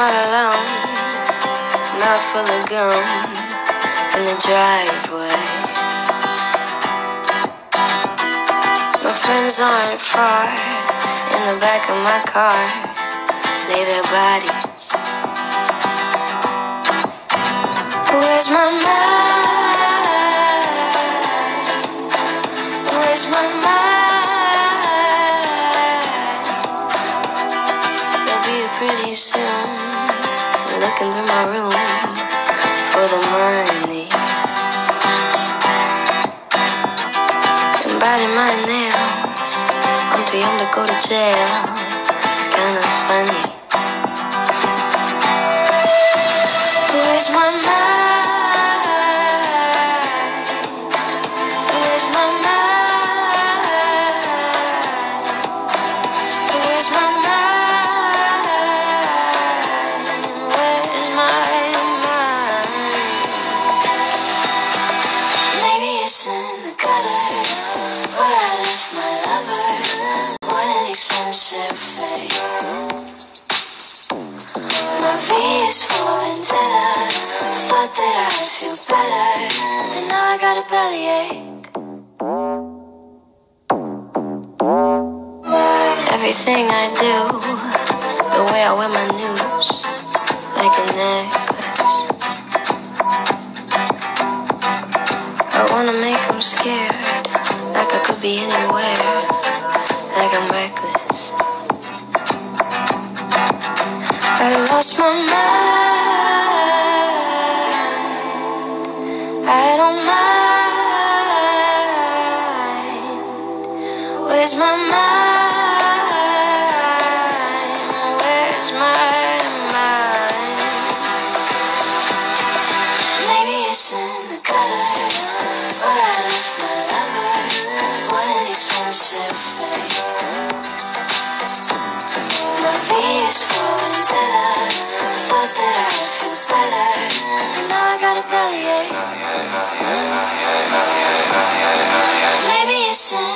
not alone. Mouth full of gum in the driveway. My friends aren't far. In the back of my car, lay their bodies. Where's my mind? Looking through my room for the money. And biting my nails. I'm too young to go to jail. It's kinda funny. Where's my Everything I do, the way I wear my news, like a necklace. I wanna make them scared, like I could be anywhere, like I'm reckless. I lost my mind. Better, and I got a bellyache. Maybe it's.